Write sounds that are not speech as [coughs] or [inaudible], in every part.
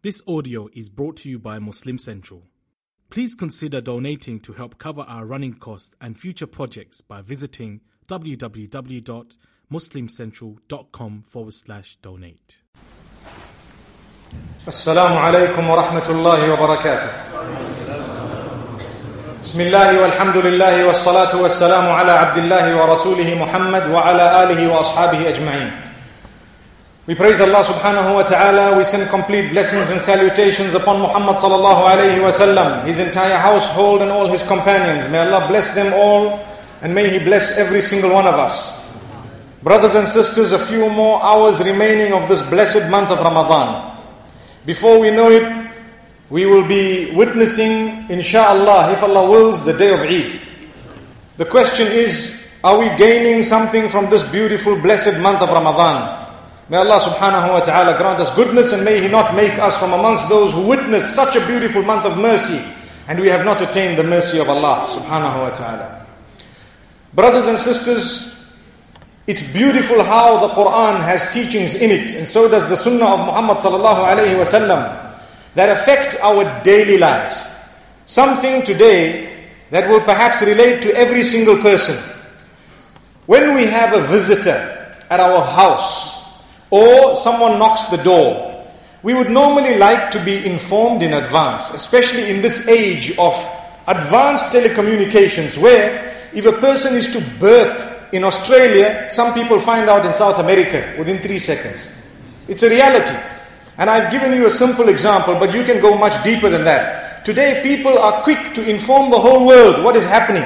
This audio is brought to you by Muslim Central. Please consider donating to help cover our running costs and future projects by visiting www.muslimcentral.com forward slash donate. Assalamu alaikum wa rahmatullahi wa barakatuh. Bismillah walhamdulillahi wassalatu wassalamu ala abdillahi wa rasulihi Muhammad wa ala alihi wa ashabihi ajma'in. We praise Allah subhanahu wa ta'ala. We send complete blessings and salutations upon Muhammad sallallahu alayhi wa sallam, his entire household and all his companions. May Allah bless them all and may He bless every single one of us. Brothers and sisters, a few more hours remaining of this blessed month of Ramadan. Before we know it, we will be witnessing, insha'Allah, if Allah wills, the day of Eid. The question is, are we gaining something from this beautiful, blessed month of Ramadan? May Allah subhanahu wa ta'ala grant us goodness and may He not make us from amongst those who witness such a beautiful month of mercy and we have not attained the mercy of Allah subhanahu wa ta'ala. Brothers and sisters, it's beautiful how the Quran has teachings in it, and so does the Sunnah of Muhammad sallallahu alayhi wasallam that affect our daily lives. Something today that will perhaps relate to every single person. When we have a visitor at our house or someone knocks the door, we would normally like to be informed in advance, especially in this age of advanced telecommunications where if a person is to burp in Australia, some people find out in South America within three seconds. It's a reality. And I've given you a simple example, but you can go much deeper than that. Today, people are quick to inform the whole world what is happening.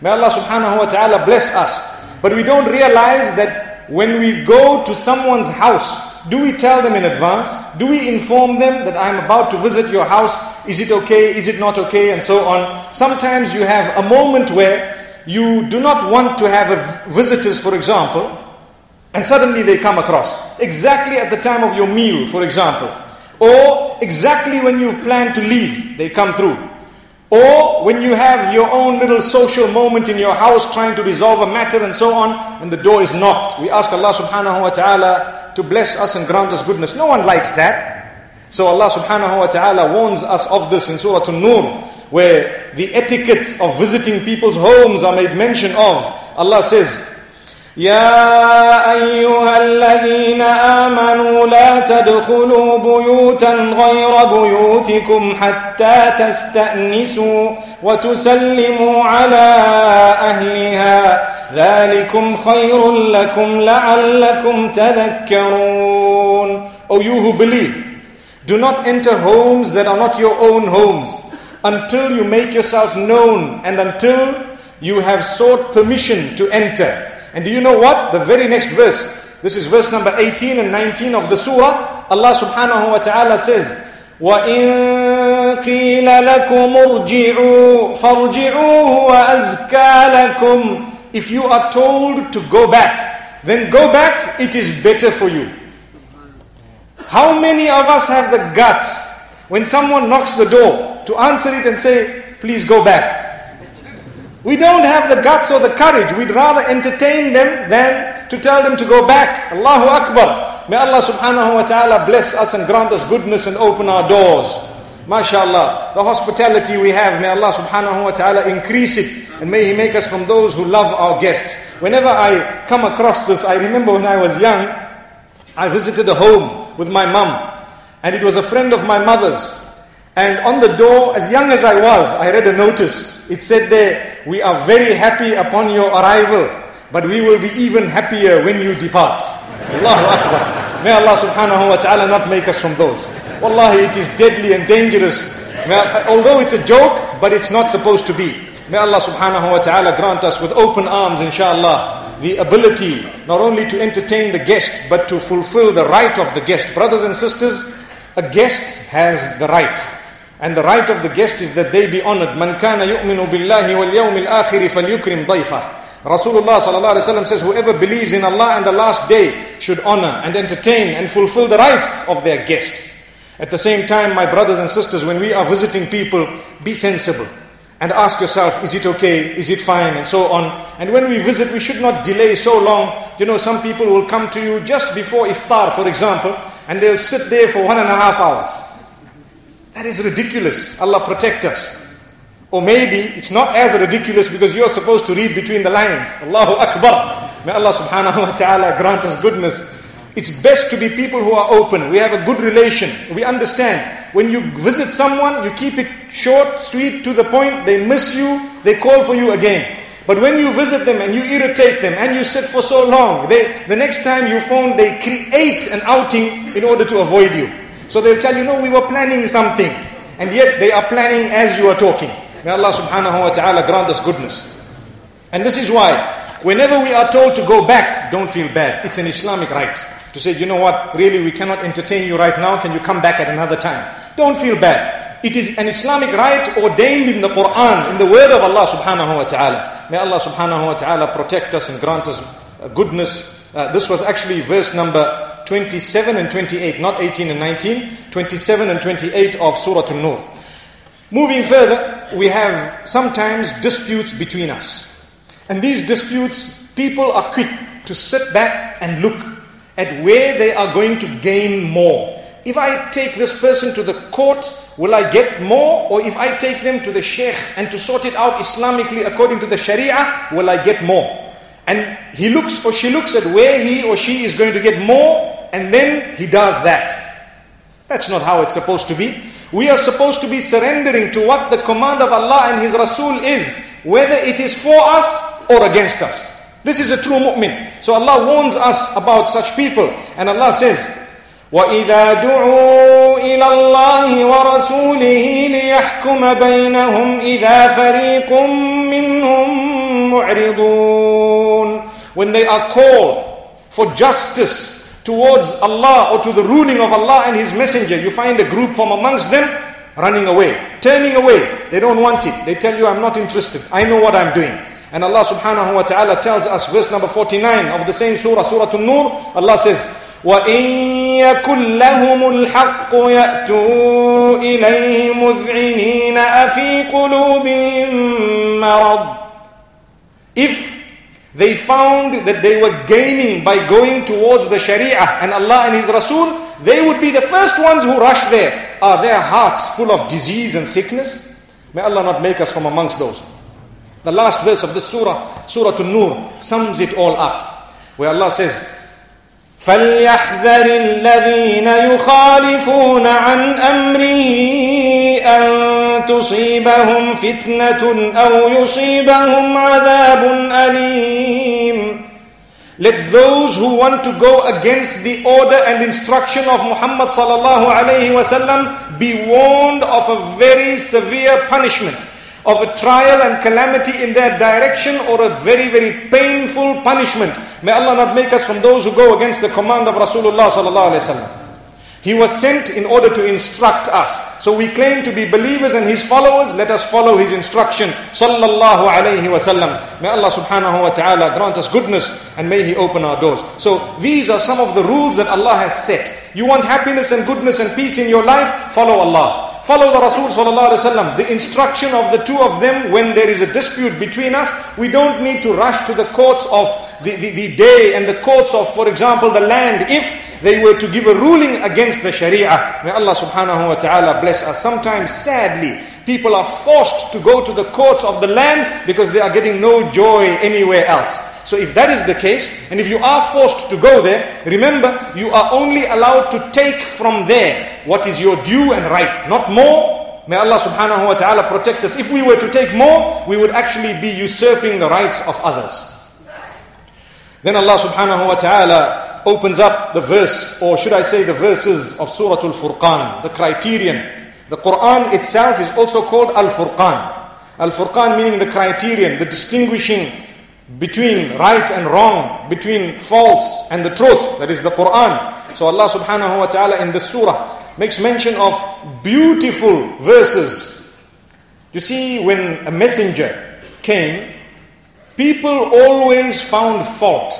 May Allah subhanahu wa ta'ala bless us. But we don't realize that when we go to someone's house, do we tell them in advance? Do we inform them that I'm about to visit your house? Is it okay? Is it not okay? And so on. Sometimes you have a moment where you do not want to have visitors, for example, and suddenly they come across. Exactly at the time of your meal, for example. Or exactly when you've planned to leave, they come through. Or when you have your own little social moment in your house trying to resolve a matter and so on, and the door is knocked. We ask Allah subhanahu wa ta'ala to bless us and grant us goodness. No one likes that. So Allah subhanahu wa ta'ala warns us of this in Surah An-Nur, where the etiquettes of visiting people's homes are made mention of. Allah says, يا أيها الذين آمنوا لا تدخلوا بيوتا غير بيوتكم حتى تستأنسوا وتسلموا على أهلها ذلكم خير لكم لعلكم تذكرون O you who believe, do not enter homes that are not your own homes until you make yourself known and until you have sought permission to enter. And do you know what? The very next verse, this is verse number 18 and 19 of the surah, Allah subhanahu wa ta'ala says, وَإِن قِيلَ لَكُمُ ارْجِعُوا فَارْجِعُوهُ وَأَزْكَى لَكُمْ If you are told to go back, then go back, it is better for you. How many of us have the guts when someone knocks the door to answer it and say, please go back? We don't have the guts or the courage. We'd rather entertain them than to tell them to go back. Allahu Akbar. May Allah subhanahu wa ta'ala bless us and grant us goodness and open our doors. MashaAllah. The hospitality we have, may Allah subhanahu wa ta'ala increase it. And may He make us from those who love our guests. Whenever I come across this, I remember when I was young, I visited a home with my mum. And it was a friend of my mother's. And on the door, as young as I was, I read a notice. It said there, we are very happy upon your arrival, but we will be even happier when you depart. Allahu Akbar. May Allah subhanahu wa ta'ala not make us from those. Wallahi, it is deadly and dangerous. Although it's a joke, but it's not supposed to be. May Allah subhanahu wa ta'ala grant us with open arms, inshallah, the ability not only to entertain the guest, but to fulfill the right of the guest. Brothers and sisters, a guest has the right. And the right of the guest is that they be honored. Man kana yu'minu billahi wal yawmil akhiri falyukrim dayfah. Rasulullah sallallahu says, whoever believes in Allah and the last day should honor and entertain and fulfill the rights of their guest. At the same time, my brothers and sisters, when we are visiting people, be sensible and ask yourself, is it okay? Is it fine? And so on. And when we visit, we should not delay so long. You know, some people will come to you just before iftar, for example, and they'll sit there for one and a half hours. That is ridiculous. Allah protect us. Or maybe it's not as ridiculous because you're supposed to read between the lines. Allahu Akbar. May Allah subhanahu wa ta'ala grant us goodness. It's best to be people who are open. We have a good relation. We understand. When you visit someone, you keep it short, sweet, to the point. They miss you, they call for you again. But when you visit them and you irritate them and you sit for so long, they, the next time you phone, they create an outing in order to avoid you. So they'll tell you, no, we were planning something. And yet they are planning as you are talking. May Allah subhanahu wa ta'ala grant us goodness. And this is why, whenever we are told to go back, don't feel bad. It's an Islamic right. To say, you know what, really we cannot entertain you right now, can you come back at another time? Don't feel bad. It is an Islamic right ordained in the Quran, in the word of Allah subhanahu wa ta'ala. May Allah subhanahu wa ta'ala protect us and grant us uh, goodness. Uh, this was actually verse number 27 and 28, not 18 and 19, 27 and 28 of Surah An-Nur. Moving further, we have sometimes disputes between us. And these disputes, people are quick to sit back and look at where they are going to gain more. If I take this person to the court, will I get more? Or if I take them to the sheikh and to sort it out Islamically according to the sharia, will I get more? And he looks or she looks at where he or she is going to get more, and then he does that. That's not how it's supposed to be. We are supposed to be surrendering to what the command of Allah and His Rasul is, whether it is for us or against us. This is a true mu'min. So Allah warns us about such people. And Allah says, واذا دعوا الى الله ورسوله ليحكم بينهم اذا فريق منهم معرضون when they are called for justice towards Allah or to the ruling of Allah and His Messenger, you find a group from amongst them running away, turning away. They don't want it. They tell you, I'm not interested. I know what I'm doing. And Allah subhanahu wa ta'ala tells us, verse number 49 of the same surah, Surah An-Nur, Allah says, وإن يكن لهم الحق يأتوا إليه مذعنين أفي قلوبهم مرض If they found that they were gaining by going towards the Sharia and Allah and His Rasul, they would be the first ones who rush there. Are their hearts full of disease and sickness? May Allah not make us from amongst those. The last verse of this surah, Surah An-Nur, sums it all up. Where Allah says, فليحذر الذين يخالفون عن امره ان تصيبهم فتنه أو يصيبهم عذاب اليم Let those who want to go against the order and instruction of Muhammad sallallahu alayhi wasallam be warned of a very severe punishment. of a trial and calamity in their direction or a very, very painful punishment. May Allah not make us from those who go against the command of Rasulullah sallallahu alaihi wasallam. He was sent in order to instruct us. So we claim to be believers and His followers. Let us follow His instruction. Sallallahu alayhi wasallam. May Allah subhanahu wa ta'ala grant us goodness and may He open our doors. So these are some of the rules that Allah has set. You want happiness and goodness and peace in your life? Follow Allah. Follow the Rasul sallallahu alaihi wasallam. The instruction of the two of them when there is a dispute between us, we don't need to rush to the courts of the, the, the day and the courts of, for example, the land. If they were to give a ruling against the Sharia, may Allah subhanahu wa ta'ala bless us. Sometimes, sadly, people are forced to go to the courts of the land because they are getting no joy anywhere else. So if that is the case, and if you are forced to go there, remember, you are only allowed to take from there what is your due and right, not more. May Allah subhanahu wa ta'ala protect us. If we were to take more, we would actually be usurping the rights of others. Then Allah subhanahu wa ta'ala opens up the verse, or should I say the verses of Surah Al-Furqan, the criterion. The Quran itself is also called Al-Furqan. Al-Furqan meaning the criterion, the distinguishing between right and wrong, between false and the truth, that is the Quran. So Allah subhanahu wa ta'ala in this surah makes mention of beautiful verses. You see, when a messenger came, people always found fault.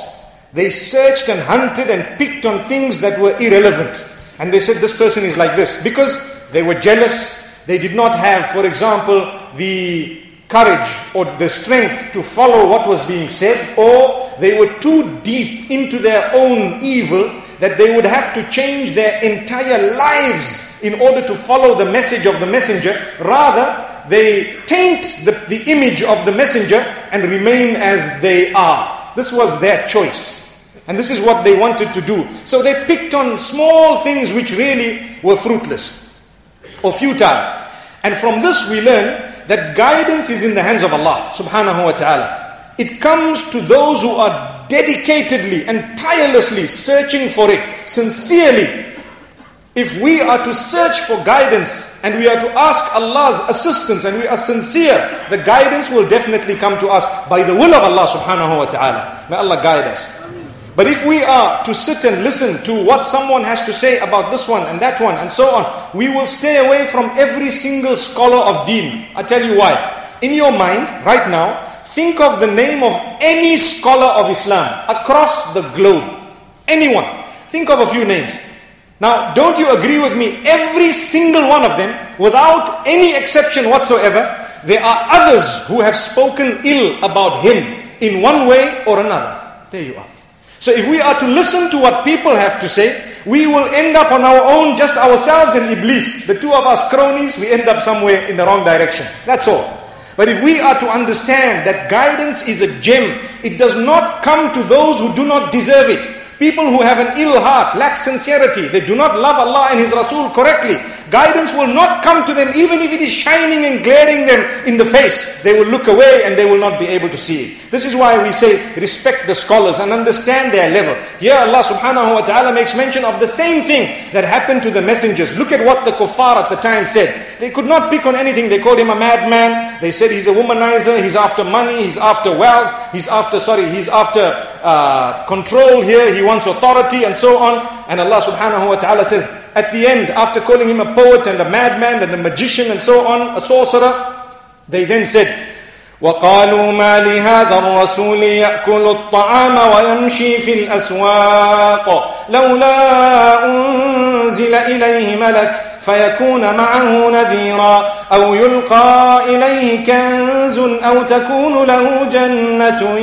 They searched and hunted and picked on things that were irrelevant. And they said, This person is like this. Because they were jealous. They did not have, for example, the courage or the strength to follow what was being said, or they were too deep into their own evil that they would have to change their entire lives in order to follow the message of the messenger. Rather, they taint the, the image of the messenger and remain as they are. This was their choice. And this is what they wanted to do. So they picked on small things which really were fruitless or futile. And from this we learn that guidance is in the hands of Allah subhanahu wa ta'ala. It comes to those who are dedicatedly and tirelessly searching for it, sincerely. If we are to search for guidance and we are to ask Allah's assistance and we are sincere, the guidance will definitely come to us by the will of Allah subhanahu wa ta'ala. May Allah guide us. But if we are to sit and listen to what someone has to say about this one and that one and so on, we will stay away from every single scholar of deen. i tell you why. In your mind, right now, think of the name of any scholar of Islam across the globe. Anyone. Think of a few names. Now, don't you agree with me? Every single one of them, without any exception whatsoever, there are others who have spoken ill about him in one way or another. There you are. So if we are to listen to what people have to say, we will end up on our own, just ourselves and Iblis. The two of us cronies, we end up somewhere in the wrong direction. That's all. But if we are to understand that guidance is a gem, it does not come to those who do not deserve it. People who have an ill heart, lack sincerity, they do not love Allah and His Rasul correctly. Guidance will not come to them even if it is shining and glaring them in the face. They will look away and they will not be able to see it. This is why we say respect the scholars and understand their level. Here Allah subhanahu wa ta'ala makes mention of the same thing that happened to the messengers. Look at what the kuffar at the time said. They could not pick on anything. They called him a madman. They said he's a womanizer, he's after money, he's after wealth, he's after, sorry, he's after uh, control here, he wants authority and so on. And Allah subhanahu wa ta'ala says, at the end, after calling him a poet and a madman and a magician and so on, a sorcerer, they then said, وقالوا ما لهذا الرسول يأكل الطعام ويمشي في الأسواق لولا أنزل إليه ملك فيكون معه نذيرا أو يلقى إليه كنز أو تكون له جنة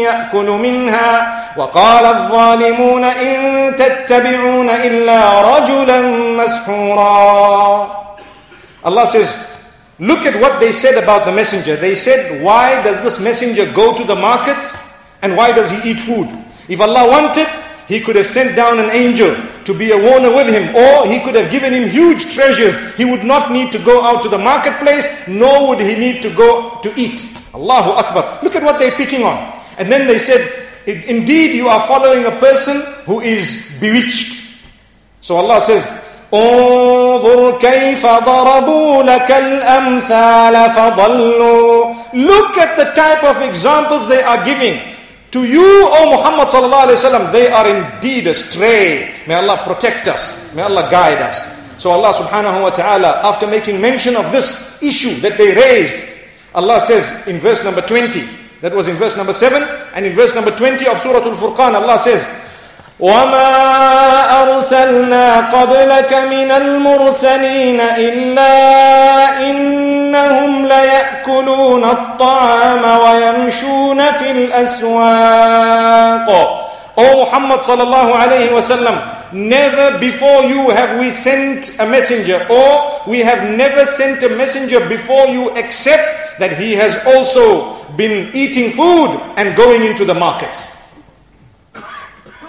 يأكل منها وقال الظالمون إن تتبعون إلا رجلا مسحورا Allah says, look at what they said about the messenger. They said, why does this messenger go to the markets and why does he eat food? If Allah wanted, he could have sent down an angel to be a warner with him, or he could have given him huge treasures. He would not need to go out to the marketplace, nor would he need to go to eat. Allahu Akbar. Look at what they're picking on. And then they said, Indeed, you are following a person who is bewitched. So Allah says, انظر كيف ضربوا لك الأمثال فضلوا Look at the type of examples they are giving. To you, O Muhammad they are indeed astray. May Allah protect us. May Allah guide us. So Allah subhanahu wa ta'ala, after making mention of this issue that they raised, Allah says in verse number 20, that was in verse number 7, and in verse number 20 of Surah Al-Furqan, Allah says, وما أرسلنا قبلك من المرسلين إلا إنهم ليأكلون الطعام ويمشون في الأسواق O Muhammad sallallahu alayhi wasallam, never before you have we sent a messenger, or we have never sent a messenger before you except that he has also been eating food and going into the markets.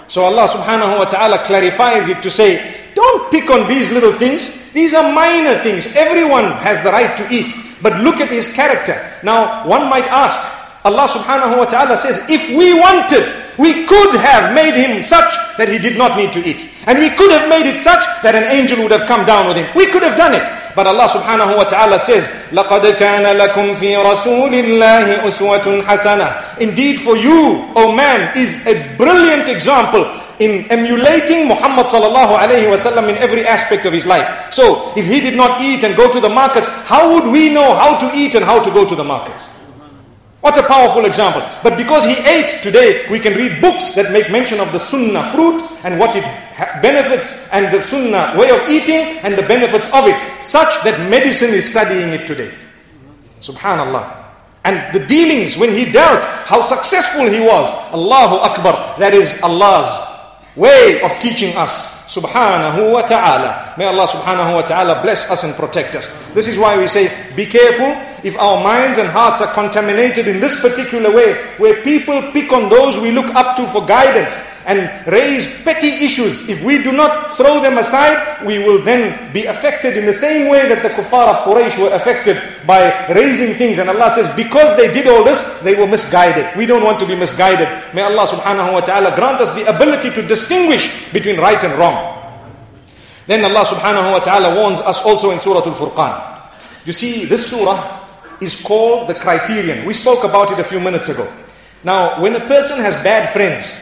So Allah subhanahu wa ta'ala clarifies it to say, don't pick on these little things. These are minor things. Everyone has the right to eat. But look at his character. Now, one might ask, Allah subhanahu wa ta'ala says, if we wanted, we could have made him such that he did not need to eat. And we could have made it such that an angel would have come down with him. We could have done it. But Allah subhanahu wa ta'ala says, لَقَدْ كَانَ لَكُمْ فِي رَسُولِ اللَّهِ أُسْوَةٌ حَسَنَةٌ Indeed for you, O man, is a brilliant example in emulating Muhammad sallallahu alayhi wasallam in every aspect of his life. So, if he did not eat and go to the markets, how would we know how to eat and how to go to the markets? What a powerful example. But because he ate today, we can read books that make mention of the sunnah fruit and what it benefits and the sunnah way of eating and the benefits of it, such that medicine is studying it today. Subhanallah. And the dealings when he dealt, how successful he was. Allahu Akbar. That is Allah's way of teaching us subhanahu wa ta'ala. May Allah subhanahu wa ta'ala bless us and protect us. This is why we say, be careful if our minds and hearts are contaminated in this particular way, where people pick on those we look up to for guidance and raise petty issues. If we do not throw them aside, we will then be affected in the same way that the kuffar of Quraysh were affected by raising things. And Allah says, because they did all this, they were misguided. We don't want to be misguided. May Allah subhanahu wa ta'ala grant us the ability to distinguish between right and wrong. Then Allah subhanahu wa ta'ala warns us also in Surah Al-Furqan. You see, this surah is called the criterion. We spoke about it a few minutes ago. Now, when a person has bad friends,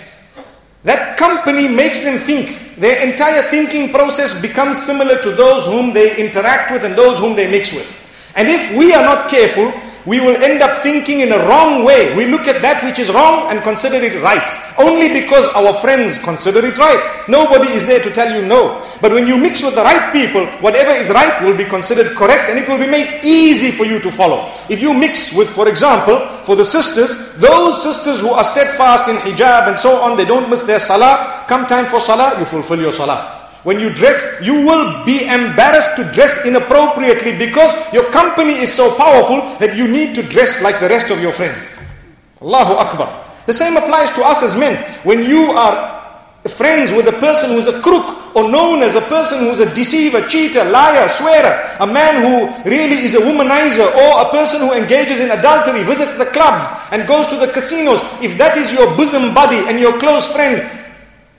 that company makes them think. Their entire thinking process becomes similar to those whom they interact with and those whom they mix with. And if we are not careful, we will end up thinking in a wrong way. We look at that which is wrong and consider it right. Only because our friends consider it right. Nobody is there to tell you no. But when you mix with the right people, whatever is right will be considered correct and it will be made easy for you to follow. If you mix with, for example, for the sisters, those sisters who are steadfast in hijab and so on, they don't miss their salah, come time for salah, you fulfill your salah. When you dress, you will be embarrassed to dress inappropriately because your company is so powerful that you need to dress like the rest of your friends. Allahu Akbar. The same applies to us as men. When you are friends with a person who is a crook or known as a person who is a deceiver, cheater, liar, swearer, a man who really is a womanizer or a person who engages in adultery, visits the clubs and goes to the casinos, if that is your bosom buddy and your close friend,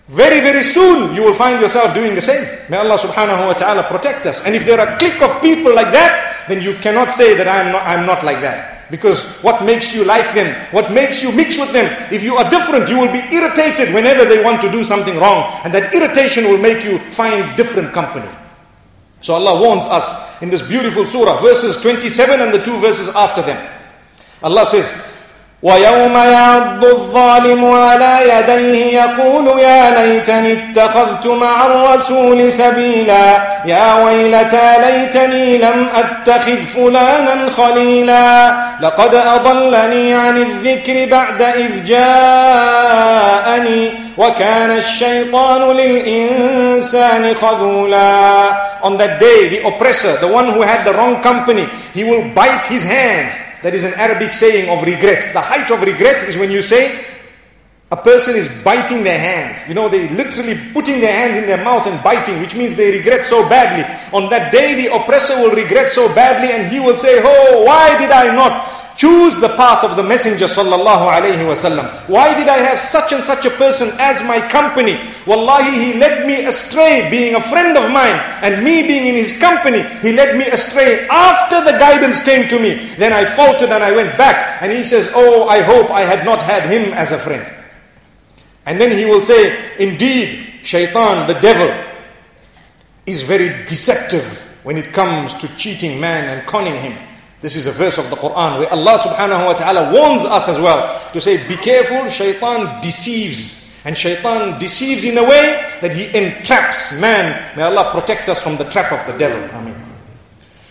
very, very soon you will find yourself doing the same. May Allah subhanahu wa ta'ala protect us. And if there are a clique of people like that, then you cannot say that I'm not, I'm not like that. Because what makes you like them? What makes you mix with them? If you are different, you will be irritated whenever they want to do something wrong. And that irritation will make you find different company. So Allah warns us in this beautiful surah, verses 27 and the two verses after them. Allah says, ويوم يعض الظالم على يديه يقول يا ليتني اتخذت مع الرسول سبيلا. يا ويلتى ليتني لم أتخذ فلانا خليلا. لقد أضلني عن الذكر بعد إذ جاءني وكان الشيطان للإنسان خذولا On that day, the oppressor, the one who had the wrong company, he will bite his hands. That is an Arabic saying of regret. The height of regret is when you say, a person is biting their hands. You know, they literally putting their hands in their mouth and biting, which means they regret so badly. On that day, the oppressor will regret so badly and he will say, Oh, why did I not Choose the path of the Messenger sallallahu alayhi wasallam. Why did I have such and such a person as my company? Wallahi, he led me astray being a friend of mine and me being in his company. He led me astray after the guidance came to me. Then I faltered and I went back and he says, oh, I hope I had not had him as a friend. And then he will say, indeed, shaitan, the devil, is very deceptive when it comes to cheating man and conning him. This is a verse of the Quran where Allah subhanahu wa ta'ala warns us as well to say, be careful, shaitan deceives. And shaitan deceives in a way that he entraps man. May Allah protect us from the trap of the devil. Amen.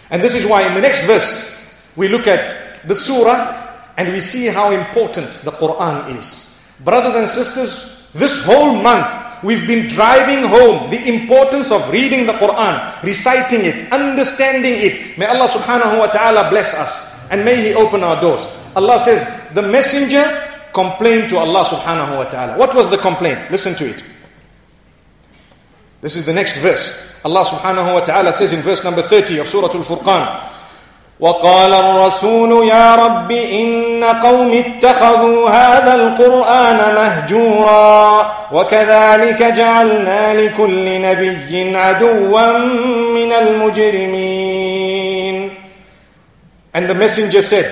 And this is why in the next verse, we look at the surah and we see how important the Quran is. Brothers and sisters, this whole month we've been driving home the importance of reading the Quran, reciting it, understanding it. May Allah subhanahu wa ta'ala bless us and may He open our doors. Allah says, the messenger complained to Allah subhanahu wa ta'ala. What was the complaint? Listen to it. This is the next verse. Allah subhanahu wa ta'ala says in verse number 30 of Surah Al-Furqan, وقال الرسول يا رب إن قوم اتخذوا هذا القرآن مهجورا وكذلك جعلنا لكل نبي عدوا من المجرمين And the messenger said,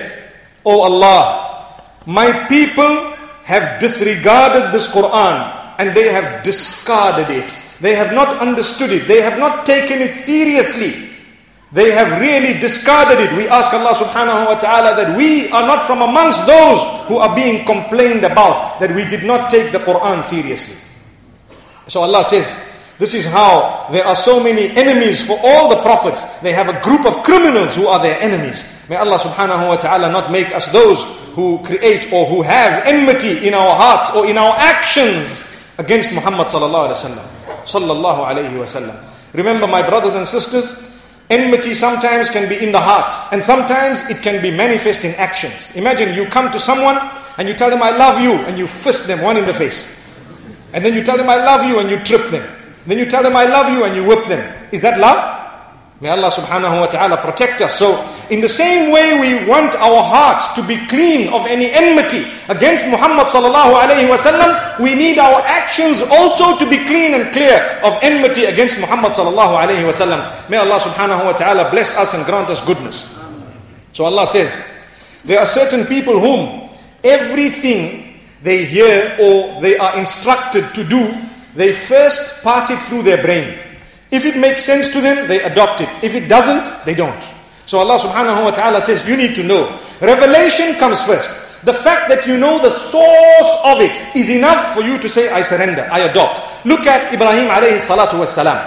O Allah, my people have disregarded this Quran and they have discarded it. They have not understood it. They have not taken it seriously. They have really discarded it. We ask Allah subhanahu wa ta'ala that we are not from amongst those who are being complained about, that we did not take the Quran seriously. So Allah says, this is how there are so many enemies for all the prophets. They have a group of criminals who are their enemies. May Allah subhanahu wa ta'ala not make us those who create or who have enmity in our hearts or in our actions against Muhammad sallallahu alaihi wasallam. sallallahu alayhi wasallam. Remember my brothers and sisters, enmity sometimes can be in the heart and sometimes it can be manifest in actions. Imagine you come to someone and you tell them I love you and you fist them one in the face. And then you tell them I love you and you trip them. Then you tell them I love you and you whip them. Is that love? May Allah subhanahu wa ta'ala protect us. So, in the same way we want our hearts to be clean of any enmity against Muhammad sallallahu alayhi wasallam, we need our actions also to be clean and clear of enmity against Muhammad sallallahu alayhi wasallam. May Allah subhanahu wa ta'ala bless us and grant us goodness. So Allah says, there are certain people whom everything they hear or they are instructed to do, they first pass it through their brain. If it makes sense to them, they adopt it. If it doesn't, they don't. So Allah subhanahu wa ta'ala says, you need to know. Revelation comes first. The fact that you know the source of it is enough for you to say, I surrender, I adopt. Look at Ibrahim alayhi salatu salam.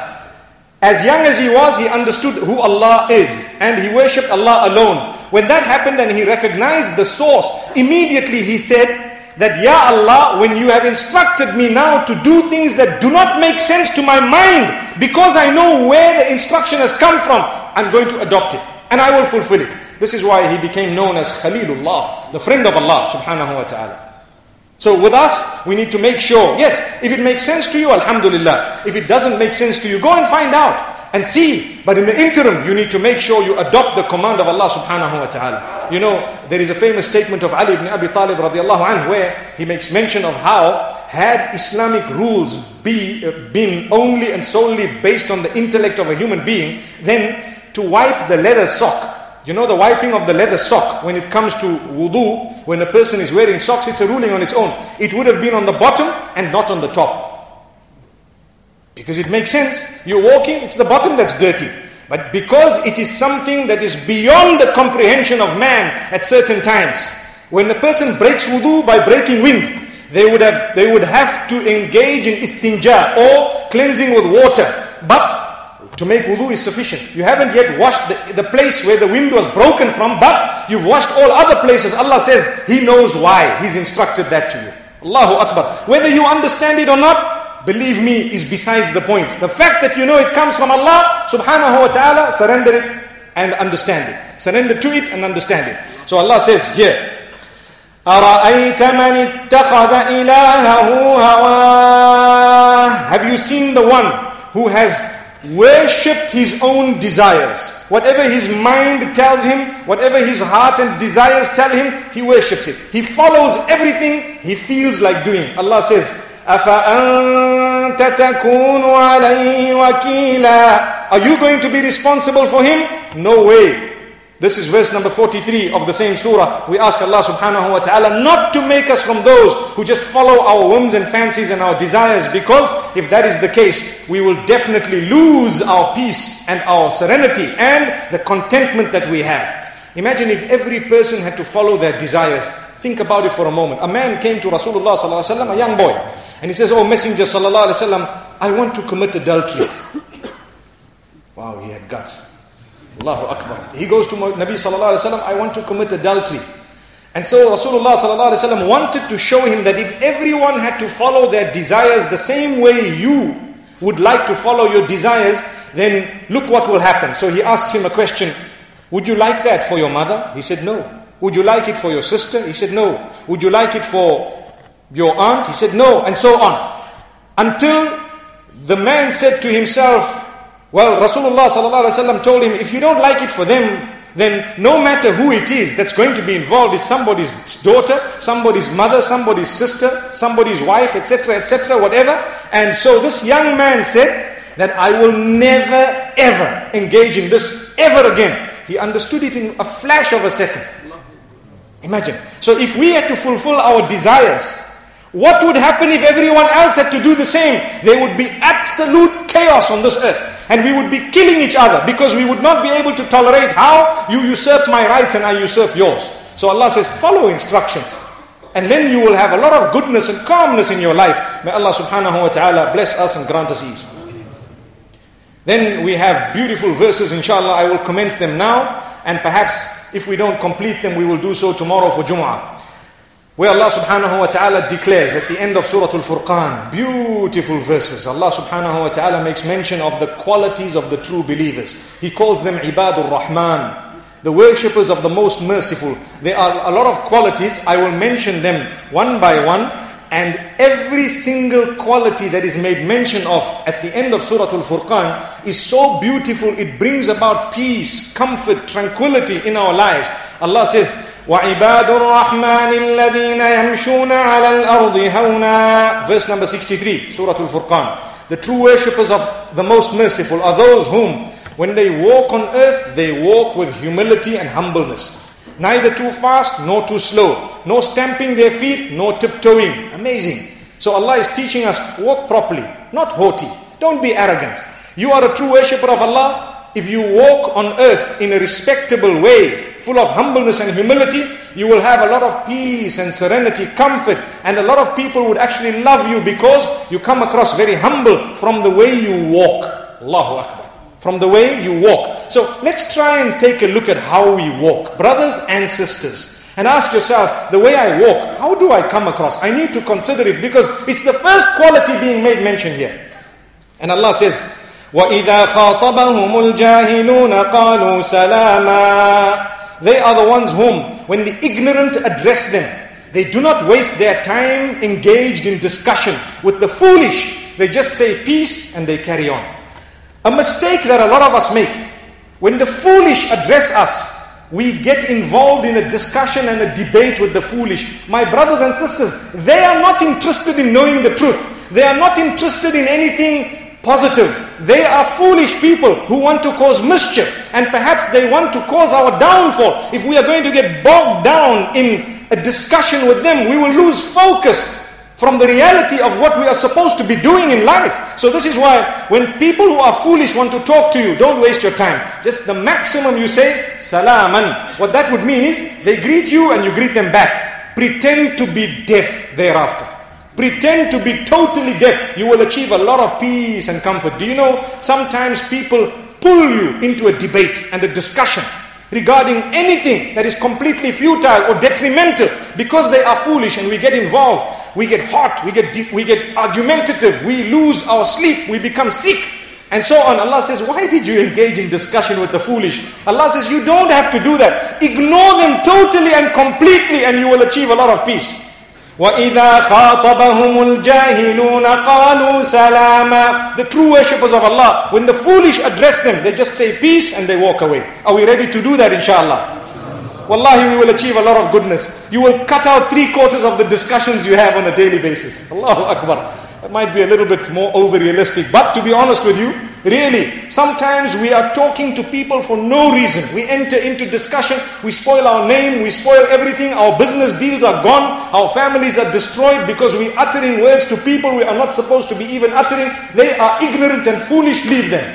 As young as he was, he understood who Allah is and he worshipped Allah alone. When that happened and he recognized the source, immediately he said, that, Ya Allah, when you have instructed me now to do things that do not make sense to my mind, because I know where the instruction has come from, I'm going to adopt it and I will fulfill it. This is why he became known as Khalilullah, the friend of Allah subhanahu wa ta'ala. So with us, we need to make sure, yes, if it makes sense to you, Alhamdulillah. If it doesn't make sense to you, go and find out and see. But in the interim, you need to make sure you adopt the command of Allah subhanahu wa ta'ala. You know, there is a famous statement of Ali ibn Abi Talib radiallahu anhu where he makes mention of how had Islamic rules be, uh, been only and solely based on the intellect of a human being, then to wipe the leather sock, you know the wiping of the leather sock when it comes to wudu, when a person is wearing socks, it's a ruling on its own. It would have been on the bottom and not on the top. Because it makes sense. You're walking, it's the bottom that's dirty. But because it is something that is beyond the comprehension of man at certain times, when the person breaks wudu by breaking wind, they would have they would have to engage in istinja or cleansing with water. But to make wudu is sufficient. You haven't yet washed the, the place where the wind was broken from, but you've washed all other places. Allah says He knows why. He's instructed that to you. Allahu Akbar. Whether you understand it or not, believe me, is besides the point. The fact that you know it comes from Allah subhanahu wa ta'ala, surrender it and understand it. Surrender to it and understand it. So Allah says here, أَرَأَيْتَ مَنِ اتَّخَذَ إِلَهَهُ هَوَاهُ Have you seen the one who has worshipped his own desires. Whatever his mind tells him, whatever his heart and desires tell him, he worships it. He follows everything he feels like doing. Allah says, Are you going to be responsible for him? No way. This is verse number 43 of the same surah. We ask Allah subhanahu wa ta'ala not to make us from those who just follow our whims and fancies and our desires because if that is the case, we will definitely lose our peace and our serenity and the contentment that we have. Imagine if every person had to follow their desires. Think about it for a moment. A man came to Rasulullah sallallahu alaihi wasallam, a young boy. And he says, Oh Messenger sallallahu alaihi wasallam, I want to commit adultery. [coughs] wow, he had guts. Allahu Akbar. He goes to Nabi sallallahu alayhi wasallam, I want to commit adultery. And so Rasulullah sallallahu alayhi wasallam wanted to show him that if everyone had to follow their desires the same way you would like to follow your desires, then look what will happen. So he asks him a question, would you like that for your mother? He said no. Would you like it for your sister? He said no. Would you like it for your aunt? He said, No, and so on. Until the man said to himself, Well, Rasulullah told him, If you don't like it for them, then no matter who it is that's going to be involved is somebody's daughter, somebody's mother, somebody's sister, somebody's wife, etc., etc., whatever. And so this young man said that I will never ever engage in this ever again. He understood it in a flash of a second. Imagine. So if we had to fulfill our desires, what would happen if everyone else had to do the same? There would be absolute chaos on this earth. And we would be killing each other because we would not be able to tolerate how you usurp my rights and I usurp yours. So Allah says, follow instructions. And then you will have a lot of goodness and calmness in your life. May Allah subhanahu wa ta'ala bless us and grant us ease. Then we have beautiful verses, inshallah. I will commence them now. And perhaps if we don't complete them, we will do so tomorrow for Jum'ah. Where Allah subhanahu wa ta'ala declares at the end of Surah Al-Furqan, beautiful verses. Allah subhanahu wa ta'ala makes mention of the qualities of the true believers. He calls them Ibadur Rahman, the worshippers of the most merciful. There are a lot of qualities. I will mention them one by one. And every single quality that is made mention of at the end of Surah Al-Furqan is so beautiful. It brings about peace, comfort, tranquility in our lives. Allah says, وعباد الرحمن الذين يمشون على الأرض هونا Verse number 63, Surah Al-Furqan. The true worshippers of the most merciful are those whom, when they walk on earth, they walk with humility and humbleness. Neither too fast nor too slow. No stamping their feet nor tiptoeing. Amazing. So Allah is teaching us walk properly, not haughty. Don't be arrogant. You are a true worshipper of Allah. If you walk on earth in a respectable way, full of humbleness and humility, you will have a lot of peace and serenity, comfort, and a lot of people would actually love you because you come across very humble from the way you walk. Allahu Akbar. From the way you walk. So let's try and take a look at how we walk. Brothers and sisters. And ask yourself, the way I walk, how do I come across? I need to consider it because it's the first quality being made mention here. And Allah says, وَإِذَا خَاطَبَهُمُ الْجَاهِلُونَ قَالُوا سَلَامًا they are the ones whom, when the ignorant address them, they do not waste their time engaged in discussion with the foolish. They just say peace and they carry on. A mistake that a lot of us make. When the foolish address us, we get involved in a discussion and a debate with the foolish. My brothers and sisters, they are not interested in knowing the truth. They are not interested in anything positive. They are foolish people who want to cause mischief and perhaps they want to cause our downfall. If we are going to get bogged down in a discussion with them, we will lose focus from the reality of what we are supposed to be doing in life. So this is why when people who are foolish want to talk to you, don't waste your time. Just the maximum you say, salaman. What that would mean is they greet you and you greet them back. Pretend to be deaf thereafter. Pretend to be totally deaf. You will achieve a lot of peace and comfort. Do you know, sometimes people pull you into a debate and a discussion regarding anything that is completely futile or detrimental because they are foolish and we get involved. We get hot, we get deep, we get argumentative, we lose our sleep, we become sick. And so on. Allah says, why did you engage in discussion with the foolish? Allah says, you don't have to do that. Ignore them totally and completely and you will achieve a lot of peace. وَإِذَا خَاطَبَهُمُ الْجَاهِلُونَ قَالُوا سَلَامًا The true worshippers of Allah, when the foolish address them, they just say peace and they walk away. Are we ready to do that inshallah? Wallahi, we will achieve a lot of goodness. You will cut out three quarters of the discussions you have on a daily basis. Allahu Akbar. That might be a little bit more over realistic. But to be honest with you, really, sometimes we are talking to people for no reason. We enter into discussion, we spoil our name, we spoil everything, our business deals are gone, our families are destroyed because we are uttering words to people we are not supposed to be even uttering. They are ignorant and foolish, leave them.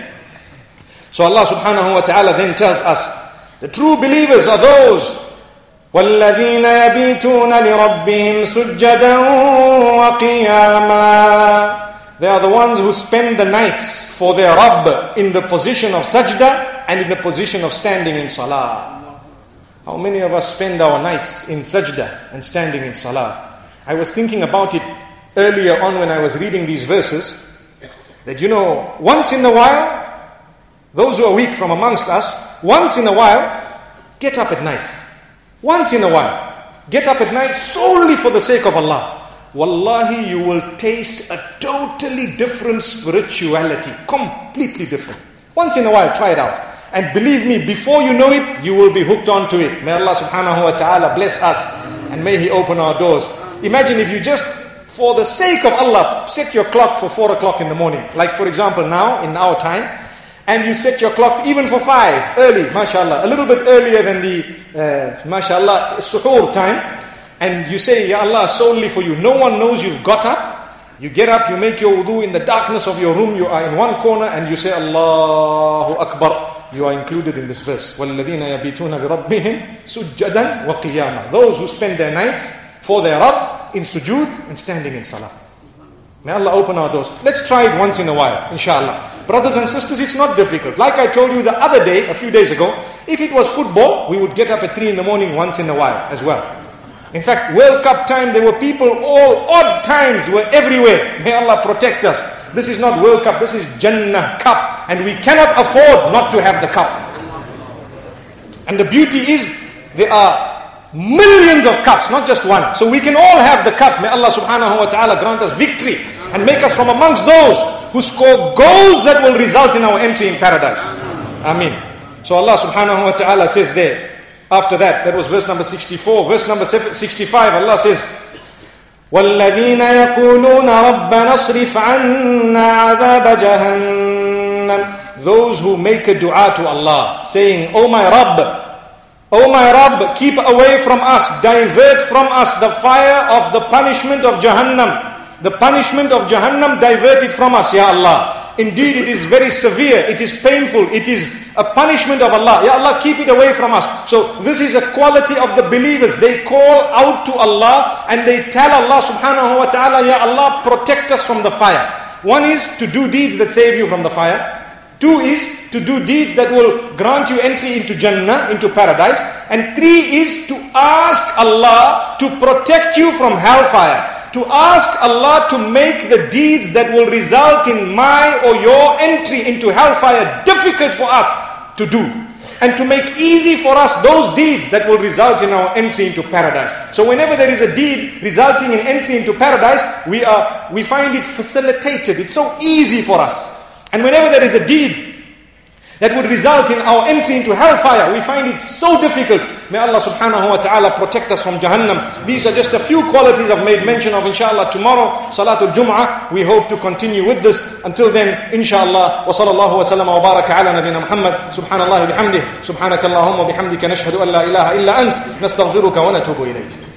So Allah subhanahu wa ta'ala then tells us, the true believers are those والذين يبيتون لربهم سجدا وقياما they are the ones who spend the nights for their Rabb in the position of sajda and in the position of standing in salah. How many of us spend our nights in sajda and standing in salah? I was thinking about it earlier on when I was reading these verses that you know, once in a while, those who are weak from amongst us, once in a while, get up at night once in a while. Get up at night solely for the sake of Allah. Wallahi, you will taste a totally different spirituality. Completely different. Once in a while, try it out. And believe me, before you know it, you will be hooked onto it. May Allah subhanahu wa ta'ala bless us and may He open our doors. Imagine if you just, for the sake of Allah, set your clock for 4 o'clock in the morning. Like for example now, in our time, and you set your clock even for 5, early, mashallah, a little bit earlier than the uh, mashallah, suhoor time, and you say, Ya Allah, solely for you. No one knows you've got up. You get up, you make your wudu in the darkness of your room, you are in one corner, and you say, Allahu Akbar. You are included in this verse. وَالَّذِينَ يَبِيتُونَ بِرَبِّهِمْ سُجَّدًا وَقِيَامًا Those who spend their nights for their Rabb in sujood and standing in salah. May Allah open our doors. Let's try it once in a while, inshallah. Brothers and sisters, it's not difficult. Like I told you the other day, a few days ago, if it was football, we would get up at 3 in the morning once in a while as well. In fact, World Cup time, there were people, all odd times were everywhere. May Allah protect us. This is not World Cup, this is Jannah Cup. And we cannot afford not to have the cup. And the beauty is, there are millions of cups, not just one. So we can all have the cup. May Allah subhanahu wa ta'ala grant us victory and make us from amongst those who score goals that will result in our entry in paradise. Ameen. So Allah subhanahu wa ta'ala says there, after that, that was verse number 64. Verse number 65, Allah says, والذين يقولون ربنا اصرف عنا عذاب جهنم Those who make a dua to Allah, saying, Oh my Rabb, Oh my Rabb, keep away from us, divert from us the fire of the punishment of Jahannam. The punishment of Jahannam, divert it from us, Ya Allah. Indeed, it is very severe, it is painful, it is a punishment of Allah. Ya Allah, keep it away from us. So, this is a quality of the believers. They call out to Allah and they tell Allah subhanahu wa ta'ala, Ya Allah, protect us from the fire. One is to do deeds that save you from the fire. Two is to do deeds that will grant you entry into Jannah, into paradise. And three is to ask Allah to protect you from hellfire to ask Allah to make the deeds that will result in my or your entry into hellfire difficult for us to do. And to make easy for us those deeds that will result in our entry into paradise. So whenever there is a deed resulting in entry into paradise, we are we find it facilitated. It's so easy for us. And whenever there is a deed that would result in our entry into hellfire. We find it so difficult. May Allah subhanahu wa ta'ala protect us from Jahannam. These are just a few qualities I've made mention of inshallah. Tomorrow, Salatul Jum'ah, we hope to continue with this. Until then, inshallah, wa sallallahu wa sallam wa baraka ala nabina Muhammad. Subhanallah bihamdih. Subhanaka Allahumma bihamdika nashhadu an la ilaha illa ant. Nastaghfiruka wa natubu.